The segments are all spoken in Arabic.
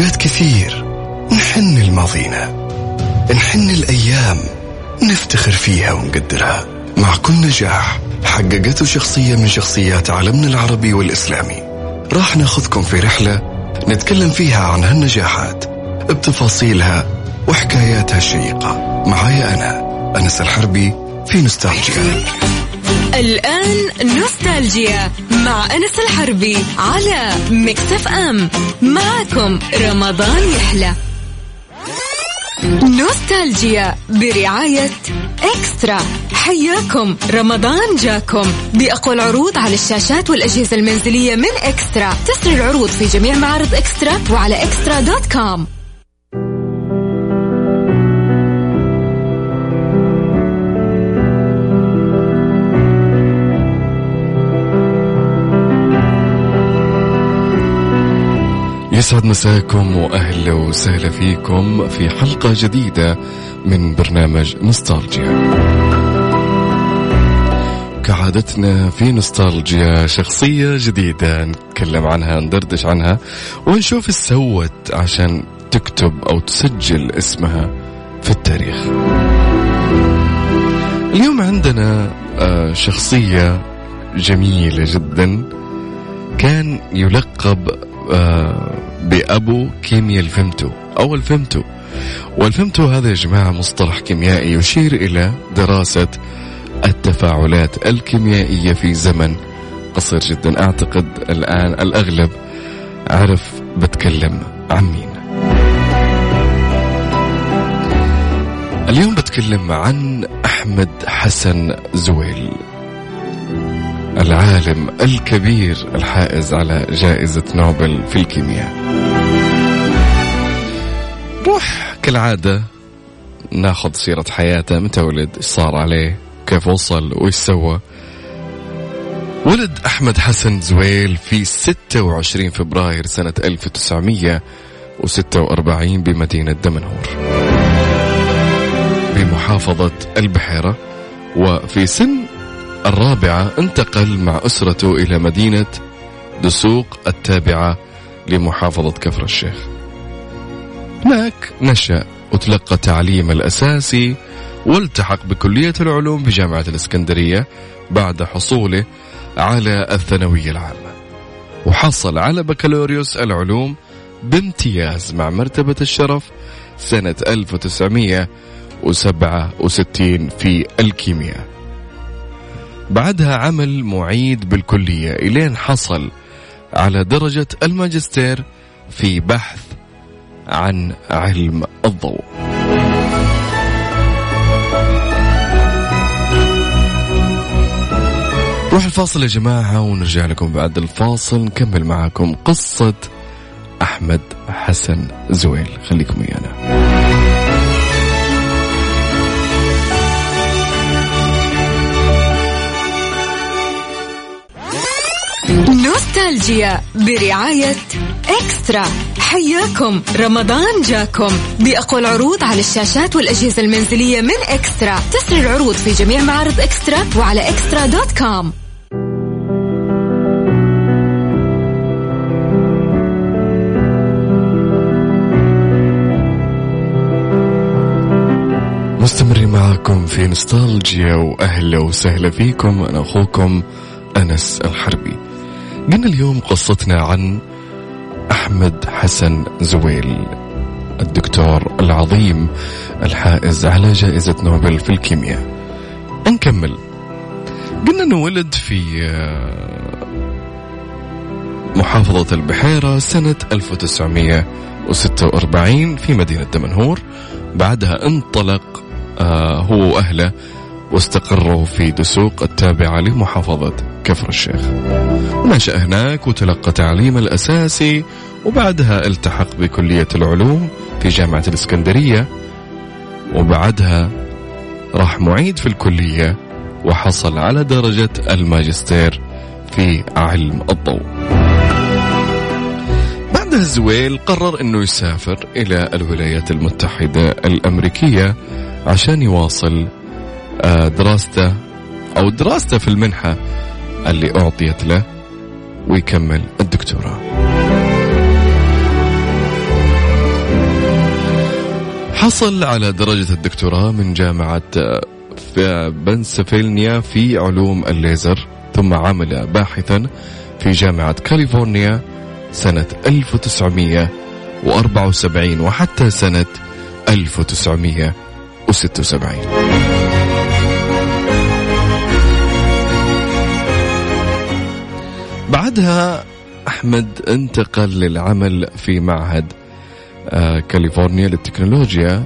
أوقات كثير نحن لماضينا نحن الأيام نفتخر فيها ونقدرها. مع كل نجاح حققته شخصية من شخصيات عالمنا العربي والإسلامي. راح ناخذكم في رحلة نتكلم فيها عن هالنجاحات بتفاصيلها وحكاياتها الشيقة. معايا أنا أنس الحربي في نوستالجيا. الآن نوستالجيا مع أنس الحربي على مكتف أم معكم رمضان يحلى. نوستالجيا برعاية إكسترا. حياكم. رمضان جاكم. بأقوى العروض على الشاشات والأجهزة المنزلية من إكسترا. تسري العروض في جميع معارض إكسترا وعلى إكسترا دوت كوم. يسعد مساكم وأهلا وسهلا فيكم في حلقة جديدة من برنامج نوستالجيا. كعادتنا في نوستالجيا شخصية جديدة نتكلم عنها ندردش عنها ونشوف إيش سوت عشان تكتب أو تسجل اسمها في التاريخ. اليوم عندنا آه، شخصية جميلة جدا كان يلقب آه، بأبو كيمياء الفيمتو أو الفيمتو والفيمتو هذا يا جماعة مصطلح كيميائي يشير إلى دراسة التفاعلات الكيميائية في زمن قصير جدا. أعتقد الآن الأغلب عرف بتكلم عن مين. اليوم بتكلم عن أحمد حسن زويل. العالم الكبير الحائز على جائزة نوبل في الكيمياء. روح كالعادة ناخذ سيرة حياته متى ولد إيش صار عليه كيف وصل وإيش سوى. ولد أحمد حسن زويل في 26 فبراير سنة 1946 بمدينة دمنهور. بمحافظة البحيرة وفي سن الرابعة انتقل مع أسرته إلى مدينة دسوق التابعة لمحافظة كفر الشيخ. هناك نشأ وتلقى تعليم الأساسي والتحق بكلية العلوم بجامعة الإسكندرية بعد حصوله على الثانوية العامة. وحصل على بكالوريوس العلوم بامتياز مع مرتبة الشرف سنة 1967 في الكيمياء. بعدها عمل معيد بالكلية. إلين حصل على درجة الماجستير في بحث عن علم الضوء. روح الفاصل يا جماعة ونرجع لكم بعد الفاصل. نكمل معاكم قصة أحمد حسن زويل. خليكم ويانا. نوستالجيا برعاية إكسترا. حياكم. رمضان جاكم. بأقوى العروض على الشاشات والأجهزة المنزلية من إكسترا. تسري العروض في جميع معارض إكسترا وعلى إكسترا دوت كوم. مستمرين معكم في نوستالجيا وأهلا وسهلا فيكم. أنا أخوكم أنس الحربي. قلنا اليوم قصتنا عن أحمد حسن زويل الدكتور العظيم الحائز على جائزة نوبل في الكيمياء. نكمل. قلنا إنه ولد في آه، محافظة البحيرة سنة 1946 في مدينة دمنهور بعدها انطلق آه، هو وأهله واستقروا في دسوق التابعة لمحافظة كفر الشيخ ونشأ هناك وتلقى تعليم الأساسي وبعدها التحق بكلية العلوم في جامعة الإسكندرية وبعدها راح معيد في الكلية وحصل على درجة الماجستير في علم الضوء. بعدها زويل قرر إنه يسافر إلى الولايات المتحدة الأمريكية عشان يواصل آه، دراسته أو دراسته في المنحة اللي أعطيت له. ويكمل الدكتوراه. حصل على درجة الدكتوراه من جامعة آه، في بنسفيلنيا في علوم الليزر ثم عمل باحثا في جامعة كاليفورنيا سنة 1974 وحتى سنة 1976 بعدها أحمد انتقل للعمل في معهد آه، كاليفورنيا للتكنولوجيا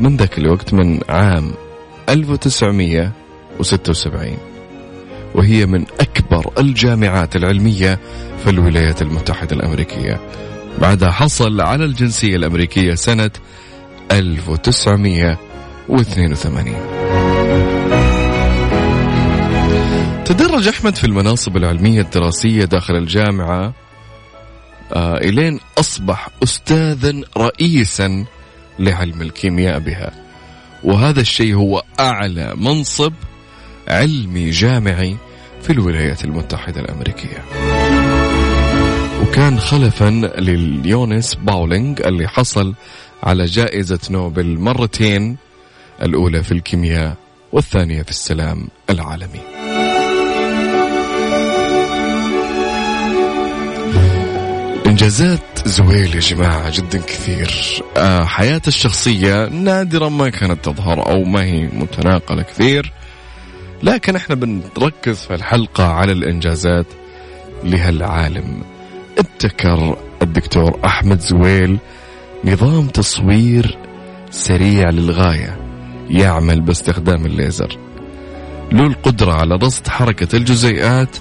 من ذاك الوقت من عام 1976 وهي من أكبر الجامعات العلمية في الولايات المتحدة الأمريكية. بعدها حصل على الجنسية الأمريكية سنة 1982 تدرج أحمد في المناصب العلمية الدراسية داخل الجامعة آه إلين أصبح أستاذا رئيسا لعلم الكيمياء بها. وهذا الشيء هو أعلى منصب علمي جامعي في الولايات المتحدة الأمريكية. وكان خلفا للينوس باولينج اللي حصل على جائزة نوبل مرتين الأولى في الكيمياء والثانية في السلام العالمي. إنجازات زويل يا جماعة جدا كثير. آه حياته الشخصية نادرا ما كانت تظهر أو ما هي متناقلة كثير. لكن إحنا بنركز في الحلقة على الإنجازات لهالعالم. ابتكر الدكتور أحمد زويل نظام تصوير سريع للغاية يعمل باستخدام الليزر. له القدرة على رصد حركة الجزيئات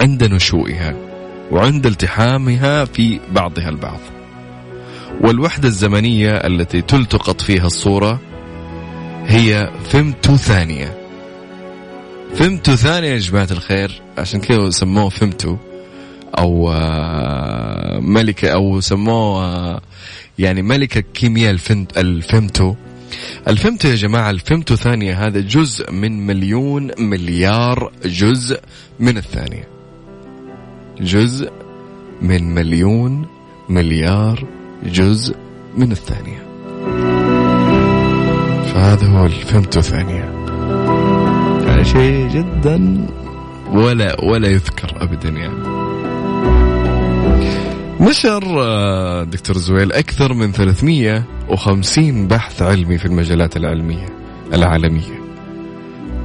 عند نشوئها. وعند التحامها في بعضها البعض. والوحدة الزمنية التي تلتقط فيها الصورة هي فيمتو ثانية فيمتو ثانية يا جماعة الخير عشان كذا سموه فيمتو أو آه، ملكة أو سموه آه، يعني ملكة كيمياء الفيمتو. الفيمتو يا جماعة الفيمتو ثانية هذا جزء من مليون مليار جزء من الثانية. جزء من مليون مليار جزء من الثانية. فهذا هو الفيمتو ثانية يعني شيء جدا. ولا ولا يذكر ابدا يعني. نشر آه، دكتور زويل أكثر من 350 بحث علمي في المجالات العلمية العالمية.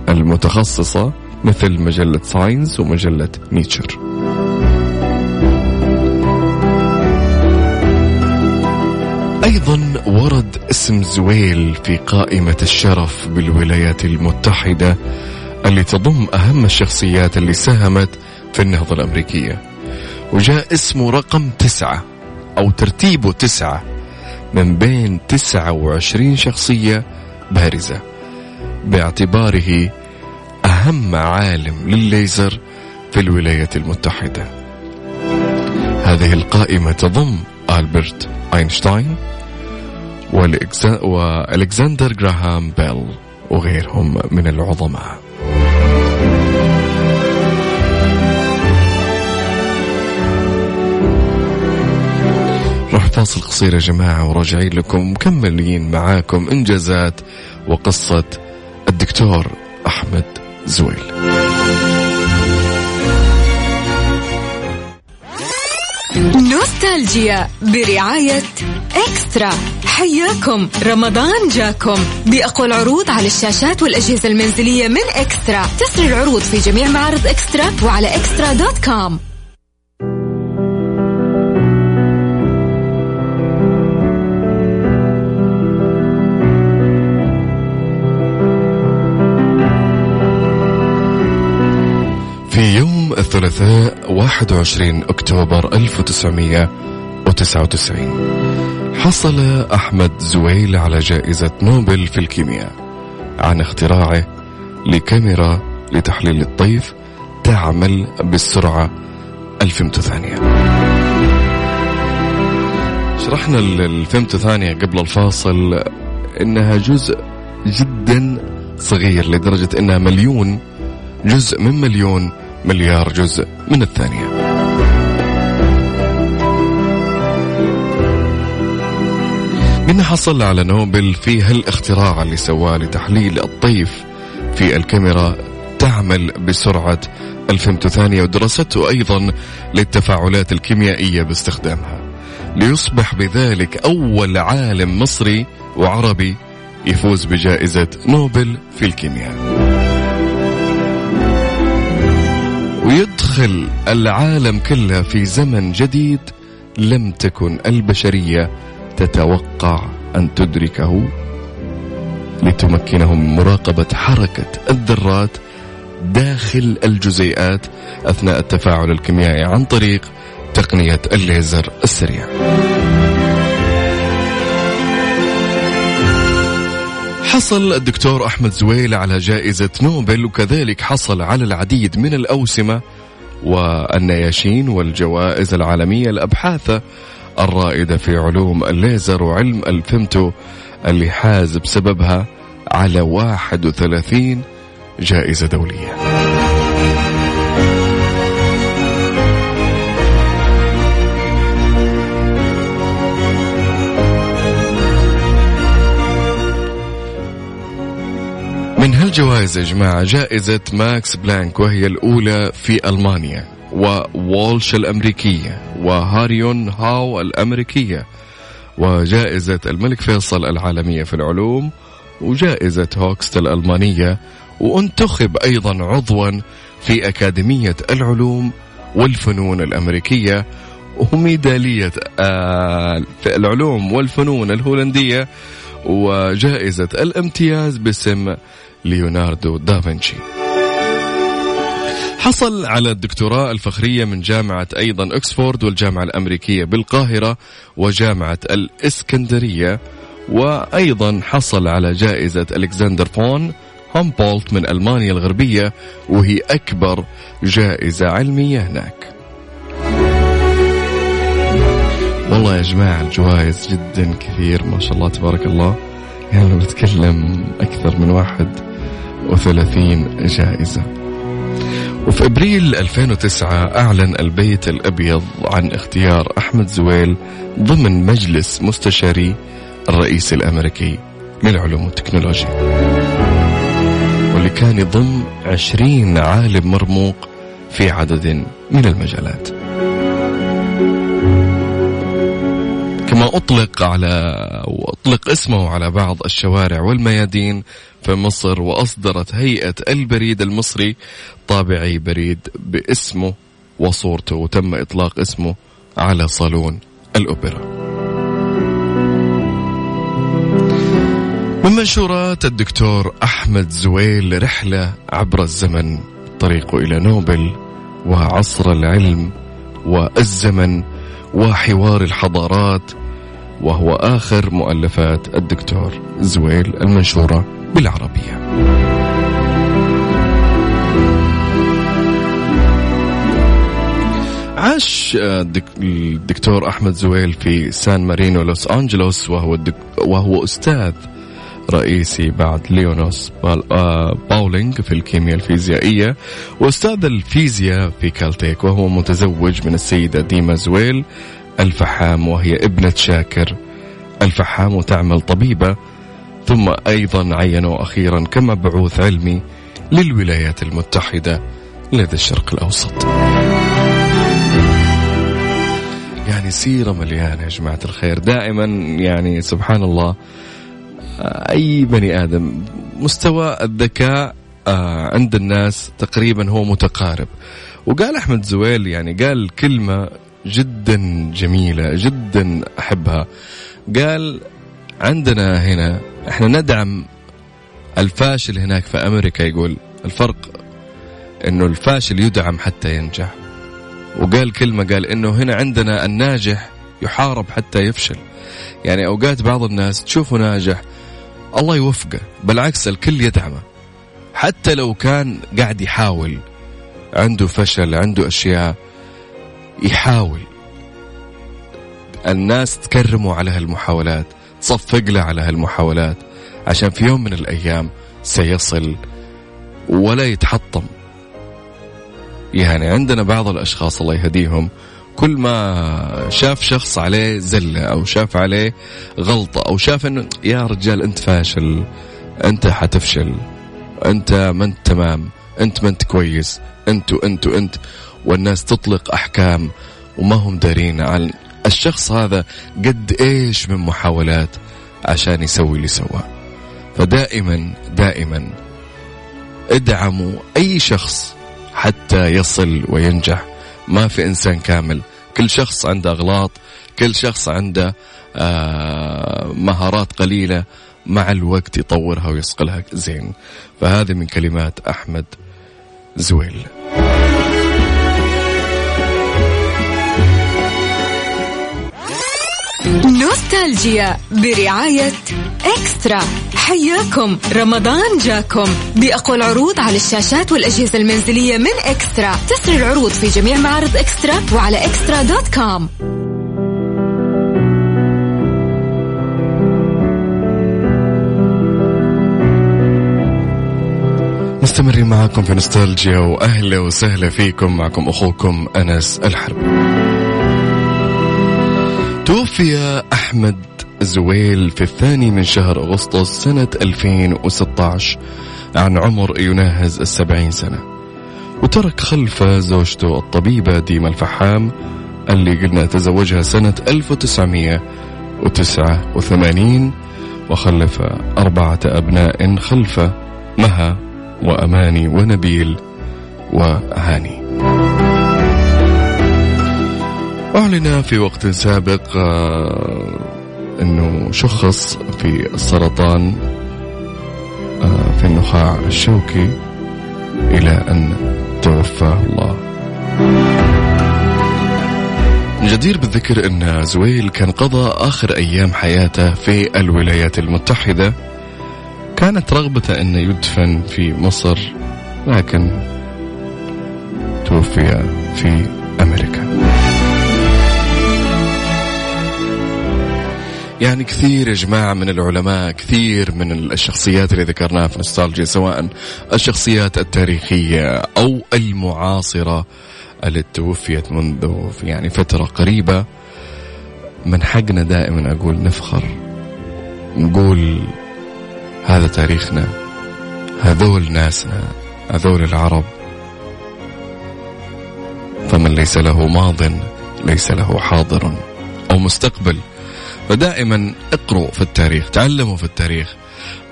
المتخصصة مثل مجلة ساينس ومجلة نيتشر. أيضا ورد اسم زويل في قائمة الشرف بالولايات المتحدة اللي تضم أهم الشخصيات اللي ساهمت في النهضة الأمريكية. وجاء اسمه رقم تسعة أو ترتيبه تسعة من بين تسعة وعشرين شخصية بارزة. باعتباره أهم عالم للليزر في الولايات المتحدة. هذه القائمة تضم ألبرت أينشتاين وألكسندر جراهام بيل وغيرهم من العظماء. راح فاصل قصير يا جماعة وراجعين لكم مكملين معاكم إنجازات وقصة الدكتور أحمد زويل. نوستالجيا برعاية إكسترا. حياكم. رمضان جاكم. بأقوى العروض على الشاشات والأجهزة المنزلية من إكسترا. تسري العروض في جميع معارض إكسترا وعلى إكسترا دوت كوم. الثلاثاء 21 أكتوبر 1999 حصل أحمد زويل على جائزة نوبل في الكيمياء عن اختراعه لكاميرا لتحليل الطيف تعمل بالسرعة الفيمتو ثانية. شرحنا الفيمتو ثانية قبل الفاصل إنها جزء جدا صغير لدرجة إنها مليون جزء من مليون مليار جزء من الثانية. قلنا حصل على نوبل في هالاختراع اللي سواه لتحليل الطيف في الكاميرا تعمل بسرعة الفيمتو ثانية ودراسته أيضا للتفاعلات الكيميائية باستخدامها. ليصبح بذلك أول عالم مصري وعربي يفوز بجائزة نوبل في الكيمياء. ويدخل العالم كله في زمن جديد لم تكن البشرية تتوقع أن تدركه. لتمكنهم من مراقبة حركة الذرات داخل الجزيئات أثناء التفاعل الكيميائي عن طريق تقنية الليزر السريع. حصل الدكتور أحمد زويل على جائزة نوبل وكذلك حصل على العديد من الأوسمة والنياشين والجوائز العالمية الأبحاث الرائدة في علوم الليزر وعلم الفيمتو اللي حاز بسببها على 31 جائزة دولية. من هالجوائز يا جماعة جائزة ماكس بلانك وهي الأولى في ألمانيا وويلش الأمريكية وهاريسون هاو الأمريكية وجائزة الملك فيصل العالمية في العلوم وجائزة هوكست الألمانية وانتخب أيضا عضوا في أكاديمية العلوم والفنون الأمريكية وميدالية آه، العلوم والفنون الهولندية وجائزة الامتياز باسم ليوناردو دافنشي. حصل على الدكتوراه الفخرية من جامعة أيضا أكسفورد والجامعة الأمريكية بالقاهرة وجامعة الإسكندرية وأيضا حصل على جائزة ألكسندر فون هومبولت من ألمانيا الغربية وهي أكبر جائزة علمية هناك. والله يا جماعة الجوائز جدا كثير ما شاء الله تبارك الله. يعني لو أكثر من واحد وثلاثين جائزة وفي أبريل 2009 أعلن البيت الأبيض عن اختيار أحمد زويل ضمن مجلس مستشاري الرئيس الأمريكي للعلوم والتكنولوجيا. واللي كان يضم 20 عالم مرموق في عدد من المجالات. كما أطلق على وأطلق اسمه على بعض الشوارع والميادين مصر وأصدرت هيئة البريد المصري طابعي بريد باسمه وصورته وتم إطلاق اسمه على صالون الأوبرا. من منشورات الدكتور أحمد زويل رحلة عبر الزمن طريقه إلى نوبل وعصر العلم والزمن وحوار الحضارات وهو آخر مؤلفات الدكتور زويل المنشورة. بالعربية. عاش آه، الدكتور أحمد زويل في سان مارينو لوس أنجلوس وهو, وهو أستاذ رئيسي بعد لينوس آه، باولينج في الكيمياء الفيزيائية وأستاذ الفيزياء في كالتيك وهو متزوج من السيدة ديما زويل الفحام وهي ابنة شاكر الفحام وتعمل طبيبة ثم أيضا عينوا أخيرا كمبعوث علمي للولايات المتحدة لدى الشرق الأوسط. يعني سيرة مليانة يا جماعة الخير. دائما يعني سبحان الله أي بني آدم مستوى الذكاء آه، عند الناس تقريبا هو متقارب. وقال أحمد زويل يعني قال كلمة جدا جميلة جدا أحبها. قال عندنا هنا إحنا ندعم الفاشل هناك في أمريكا يقول الفرق إنه الفاشل يدعم حتى ينجح. وقال كلمة قال إنه هنا عندنا الناجح يحارب حتى يفشل. يعني أوقات بعض الناس تشوفه ناجح الله يوفقه بالعكس الكل يدعمه. حتى لو كان قاعد يحاول عنده فشل عنده أشياء يحاول. الناس تكرمه على هالمحاولات. تصفق له على هالمحاولات عشان في يوم من الأيام سيصل ولا يتحطم. يعني عندنا بعض الأشخاص الله يهديهم كل ما شاف شخص عليه زلة أو شاف عليه غلطة أو شاف أنه يا رجال أنت فاشل أنت حتفشل أنت ما أنت تمام أنت ما أنت كويس أنت وأنت وأنت. والناس تطلق أحكام وما هم دارين عن الشخص هذا قد إيش من محاولات عشان يسوي اللي سواه. فدائما دائما ادعموا أي شخص حتى يصل وينجح. ما في إنسان كامل. كل شخص عنده أغلاط كل شخص عنده آه مهارات قليلة مع الوقت يطورها ويصقلها. زين. فهذه من كلمات أحمد زويل. نوستالجيا برعاية إكسترا. حياكم. رمضان جاكم. بأقوى العروض على الشاشات والأجهزة المنزلية من إكسترا. تسري العروض في جميع معارض إكسترا وعلى إكسترا دوت كوم. مستمرين معاكم في نوستالجيا وأهلا وسهلا فيكم. معكم أخوكم أنس الحربي. توفي أحمد زويل في الثاني من شهر أغسطس سنة 2016 عن عمر يناهز السبعين سنة. وترك خلفه زوجته الطبيبة ديما الفحام اللي قلنا تزوجها سنة 1989 وخلف أربعة أبناء خلفه مها وأماني ونبيل وهاني. أعلن في وقت سابق آه، أنه شخص في السرطان آه، في النخاع الشوكي إلى أن توفاه الله. جدير بالذكر أن زويل كان قضى آخر أيام حياته في الولايات المتحدة. كانت رغبته أن يدفن في مصر لكن توفي في يعني كثير يا جماعة من العلماء كثير من الشخصيات اللي ذكرناها في نوستالجيا سواء الشخصيات التاريخية أو المعاصرة اللي توفيت منذ يعني فترة قريبة. من حقنا دائما أقول نفخر نقول هذا تاريخنا هذول ناسنا هذول العرب. فمن ليس له ماض ليس له حاضر أو مستقبل. فدائما اقروا في التاريخ تعلموا في التاريخ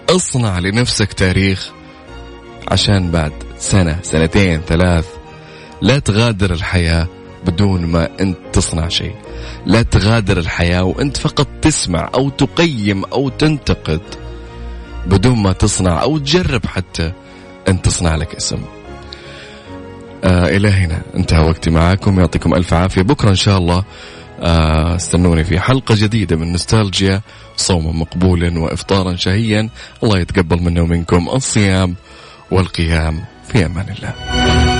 اصنع لنفسك تاريخ عشان بعد سنة سنتين ثلاث لا تغادر الحياة بدون ما أنت تصنع شيء. لا تغادر الحياة وأنت فقط تسمع أو تقيم أو تنتقد بدون ما تصنع أو تجرب حتى أن تصنع لك اسم. آه إلى هنا انتهى وقتي معاكم. يعطيكم ألف عافية. بكرة إن شاء الله استنوني في حلقة جديدة من نوستالجيا صوما مقبولا وإفطارا شهيا. الله يتقبل منا ومنكم الصيام والقيام في أمان الله.